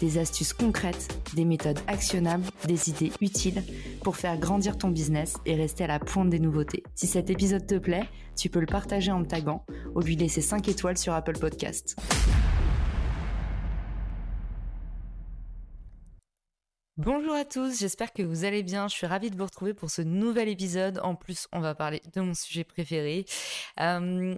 des astuces concrètes, des méthodes actionnables, des idées utiles pour faire grandir ton business et rester à la pointe des nouveautés. Si cet épisode te plaît, tu peux le partager en me taguant ou lui laisser 5 étoiles sur Apple Podcast. Bonjour à tous, j'espère que vous allez bien. Je suis ravie de vous retrouver pour ce nouvel épisode. En plus, on va parler de mon sujet préféré. Euh,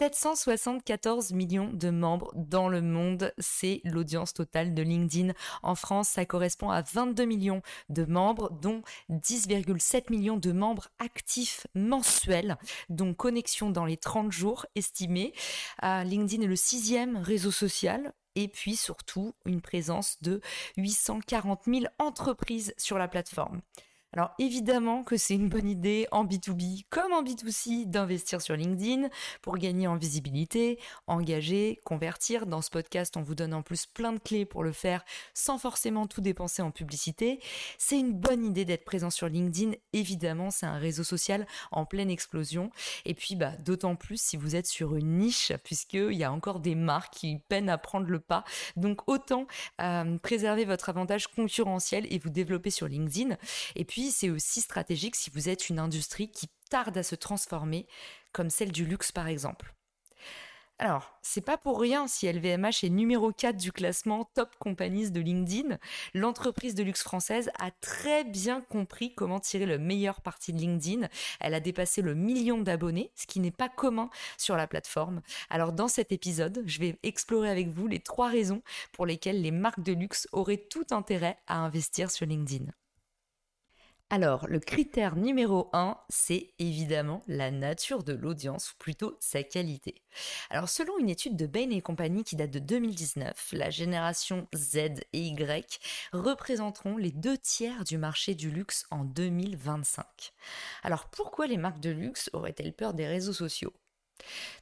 774 millions de membres dans le monde, c'est l'audience totale de LinkedIn. En France, ça correspond à 22 millions de membres, dont 10,7 millions de membres actifs mensuels, dont connexion dans les 30 jours estimés. LinkedIn est le sixième réseau social et puis surtout une présence de 840 000 entreprises sur la plateforme. Alors évidemment que c'est une bonne idée en B2B comme en B2C d'investir sur LinkedIn pour gagner en visibilité, engager, convertir. Dans ce podcast, on vous donne en plus plein de clés pour le faire sans forcément tout dépenser en publicité. C'est une bonne idée d'être présent sur LinkedIn. Évidemment, c'est un réseau social en pleine explosion. Et puis, bah, d'autant plus si vous êtes sur une niche, puisqu'il y a encore des marques qui peinent à prendre le pas. Donc autant euh, préserver votre avantage concurrentiel et vous développer sur LinkedIn. C'est aussi stratégique si vous êtes une industrie qui tarde à se transformer, comme celle du luxe par exemple. Alors, c'est pas pour rien si LVMH est numéro 4 du classement Top Companies de LinkedIn. L'entreprise de luxe française a très bien compris comment tirer le meilleur parti de LinkedIn. Elle a dépassé le million d'abonnés, ce qui n'est pas commun sur la plateforme. Alors, dans cet épisode, je vais explorer avec vous les trois raisons pour lesquelles les marques de luxe auraient tout intérêt à investir sur LinkedIn. Alors, le critère numéro 1, c'est évidemment la nature de l'audience, ou plutôt sa qualité. Alors, selon une étude de Bain et compagnie qui date de 2019, la génération Z et Y représenteront les deux tiers du marché du luxe en 2025. Alors, pourquoi les marques de luxe auraient-elles peur des réseaux sociaux?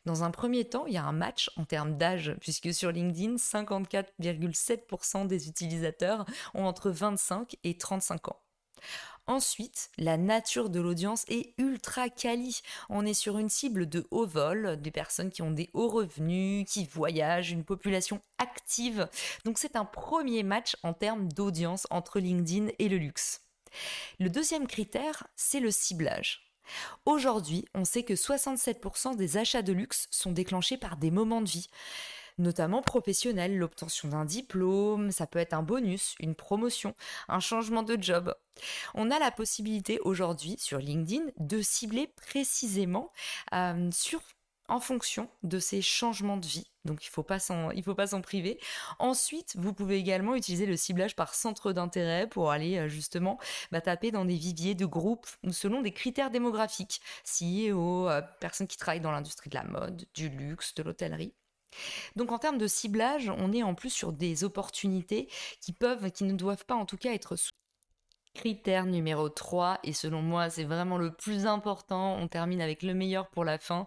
Dans un premier temps, il y a un match en termes d'âge, puisque sur LinkedIn, 54,7% des utilisateurs ont entre 25 et 35 ans. Ensuite, la nature de l'audience est ultra quali. On est sur une cible de haut vol, des personnes qui ont des hauts revenus, qui voyagent, une population active. Donc c'est un premier match en termes d'audience entre LinkedIn et le luxe. Le deuxième critère, c'est le ciblage. Aujourd'hui, on sait que 67% des achats de luxe sont déclenchés par des moments de vie notamment professionnels, l'obtention d'un diplôme, ça peut être un bonus, une promotion, un changement de job. On a la possibilité aujourd'hui sur LinkedIn de cibler précisément euh, en fonction de ces changements de vie. Donc il il faut pas s'en priver. Ensuite, vous pouvez également utiliser le ciblage par centre d'intérêt pour aller euh, justement bah, taper dans des viviers de groupes selon des critères démographiques, aux euh, personnes qui travaillent dans l'industrie de la mode, du luxe, de l'hôtellerie. Donc en termes de ciblage, on est en plus sur des opportunités qui peuvent, qui ne doivent pas en tout cas être sous Critère numéro 3, et selon moi c'est vraiment le plus important, on termine avec le meilleur pour la fin,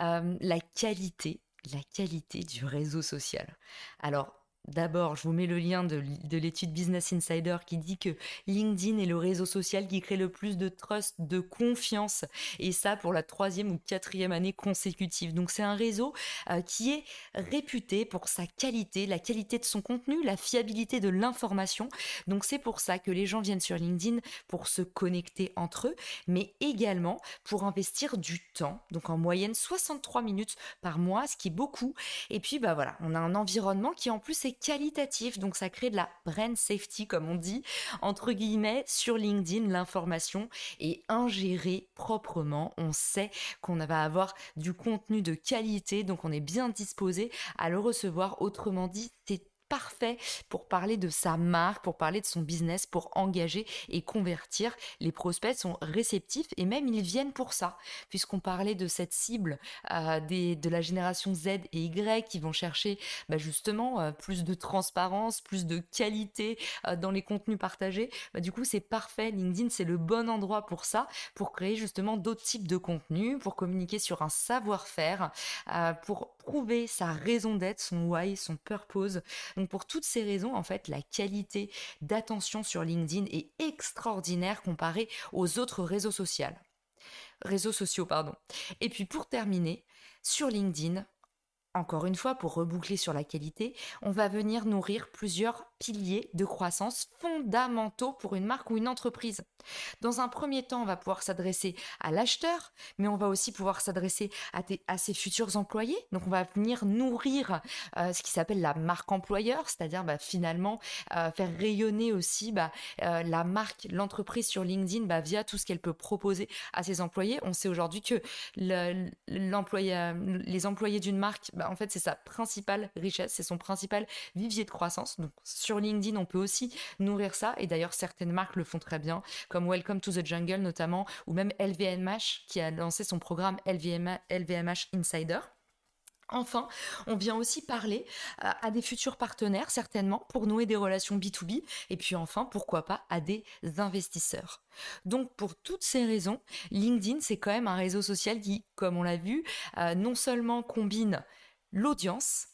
euh, la qualité, la qualité du réseau social. Alors D'abord, je vous mets le lien de, l'étude Business Insider qui dit que LinkedIn est le réseau social qui crée le plus de trust, de confiance, et ça pour la troisième ou quatrième année consécutive. Donc c'est un réseau euh, qui est réputé pour sa qualité, la qualité de son contenu, la fiabilité de l'information. Donc c'est pour ça que les gens viennent sur LinkedIn pour se connecter entre eux, mais également pour investir du temps. Donc en moyenne 63 minutes par mois, ce qui est beaucoup. Et puis bah voilà, on a un environnement qui en plus est qualitatif, donc ça crée de la brand safety, comme on dit, entre guillemets, sur LinkedIn, l'information est ingérée proprement. On sait qu'on va avoir du contenu de qualité, donc on est bien disposé à le recevoir. Autrement dit, c'est parfait pour parler de sa marque, pour parler de son business, pour engager et convertir. Les prospects sont réceptifs et même ils viennent pour ça, puisqu'on parlait de cette cible euh, des, de la génération Z et Y qui vont chercher bah, justement euh, plus de transparence, plus de qualité euh, dans les contenus partagés. Bah, du coup, c'est parfait. LinkedIn, c'est le bon endroit pour ça, pour créer justement d'autres types de contenus, pour communiquer sur un savoir-faire, pour prouver sa raison d'être, son why, son purpose. Donc pour toutes ces raisons, en fait, la qualité d'attention sur LinkedIn est extraordinaire comparée aux autres réseaux sociaux. Réseaux sociaux, pardon. Et puis pour terminer, sur LinkedIn, encore une fois, pour reboucler sur la qualité, on va venir nourrir plusieurs piliers de croissance fondamentaux pour une marque ou une entreprise. Dans un premier temps, on va pouvoir s'adresser à l'acheteur, mais on va aussi pouvoir s'adresser à, ses futurs employés. Donc, on va venir nourrir euh, ce qui s'appelle la marque employeur, c'est-à-dire bah, finalement euh, faire rayonner aussi bah, euh, la marque, l'entreprise sur LinkedIn bah, via tout ce qu'elle peut proposer à ses employés. On sait aujourd'hui que les employés d'une marque, en fait, c'est sa principale richesse, c'est son principal vivier de croissance. Donc, sur LinkedIn, on peut aussi nourrir ça. Et d'ailleurs, certaines marques le font très bien, comme Welcome to the Jungle notamment, ou même LVMH qui a lancé son programme LVMH Insider. Enfin, on vient aussi parler euh, à des futurs partenaires, certainement, pour nouer des relations B2B. Et puis enfin, pourquoi pas, à des investisseurs. Donc, pour toutes ces raisons, LinkedIn, c'est quand même un réseau social qui, comme on l'a vu, euh, non seulement combine l'audience,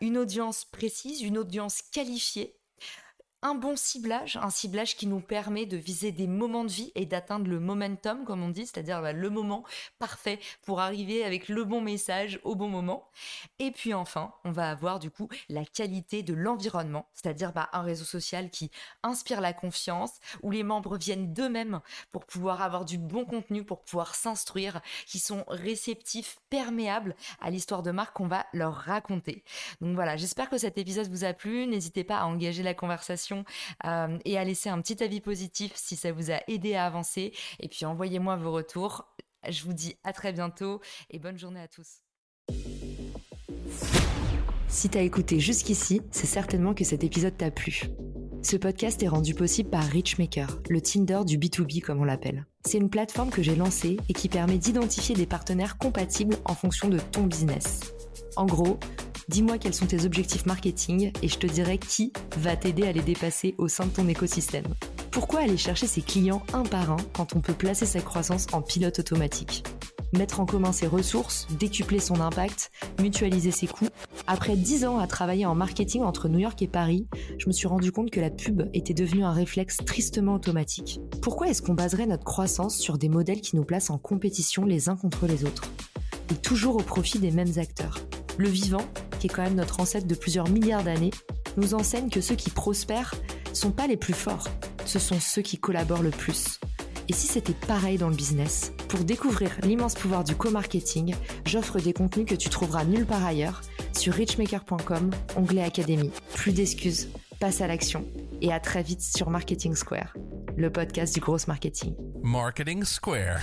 une audience précise, une audience qualifiée, un bon ciblage, un ciblage qui nous permet de viser des moments de vie et d'atteindre le momentum, comme on dit, c'est-à-dire bah, le moment parfait pour arriver avec le bon message au bon moment. Et puis enfin, on va avoir du coup la qualité de l'environnement, c'est-à-dire bah, un réseau social qui inspire la confiance, où les membres viennent d'eux-mêmes pour pouvoir avoir du bon contenu, pour pouvoir s'instruire, qui sont réceptifs, perméables à l'histoire de marque qu'on va leur raconter. Donc voilà, j'espère que cet épisode vous a plu. N'hésitez pas à engager la conversation euh, et à laisser un petit avis positif si ça vous a aidé à avancer. Et puis envoyez-moi vos retours. Je vous dis à très bientôt et bonne journée à tous. Si t'as écouté jusqu'ici, c'est certainement que cet épisode t'a plu. Ce podcast est rendu possible par Richmaker, le Tinder du B2B comme on l'appelle. C'est une plateforme que j'ai lancée et qui permet d'identifier des partenaires compatibles en fonction de ton business. En gros, Dis-moi quels sont tes objectifs marketing et je te dirai qui va t'aider à les dépasser au sein de ton écosystème. Pourquoi aller chercher ses clients un par un quand on peut placer sa croissance en pilote automatique? Mettre en commun ses ressources, décupler son impact, mutualiser ses coûts. Après 10 ans à travailler en marketing entre New York et Paris, je me suis rendu compte que la pub était devenue un réflexe tristement automatique. Pourquoi est-ce qu'on baserait notre croissance sur des modèles qui nous placent en compétition les uns contre les autres? Et toujours au profit des mêmes acteurs le vivant, qui est quand même notre ancêtre de plusieurs milliards d'années, nous enseigne que ceux qui prospèrent sont pas les plus forts, ce sont ceux qui collaborent le plus. Et si c'était pareil dans le business Pour découvrir l'immense pouvoir du co-marketing, j'offre des contenus que tu trouveras nulle part ailleurs sur richmaker.com, onglet Académie. Plus d'excuses, passe à l'action et à très vite sur Marketing Square, le podcast du gros marketing. Marketing Square.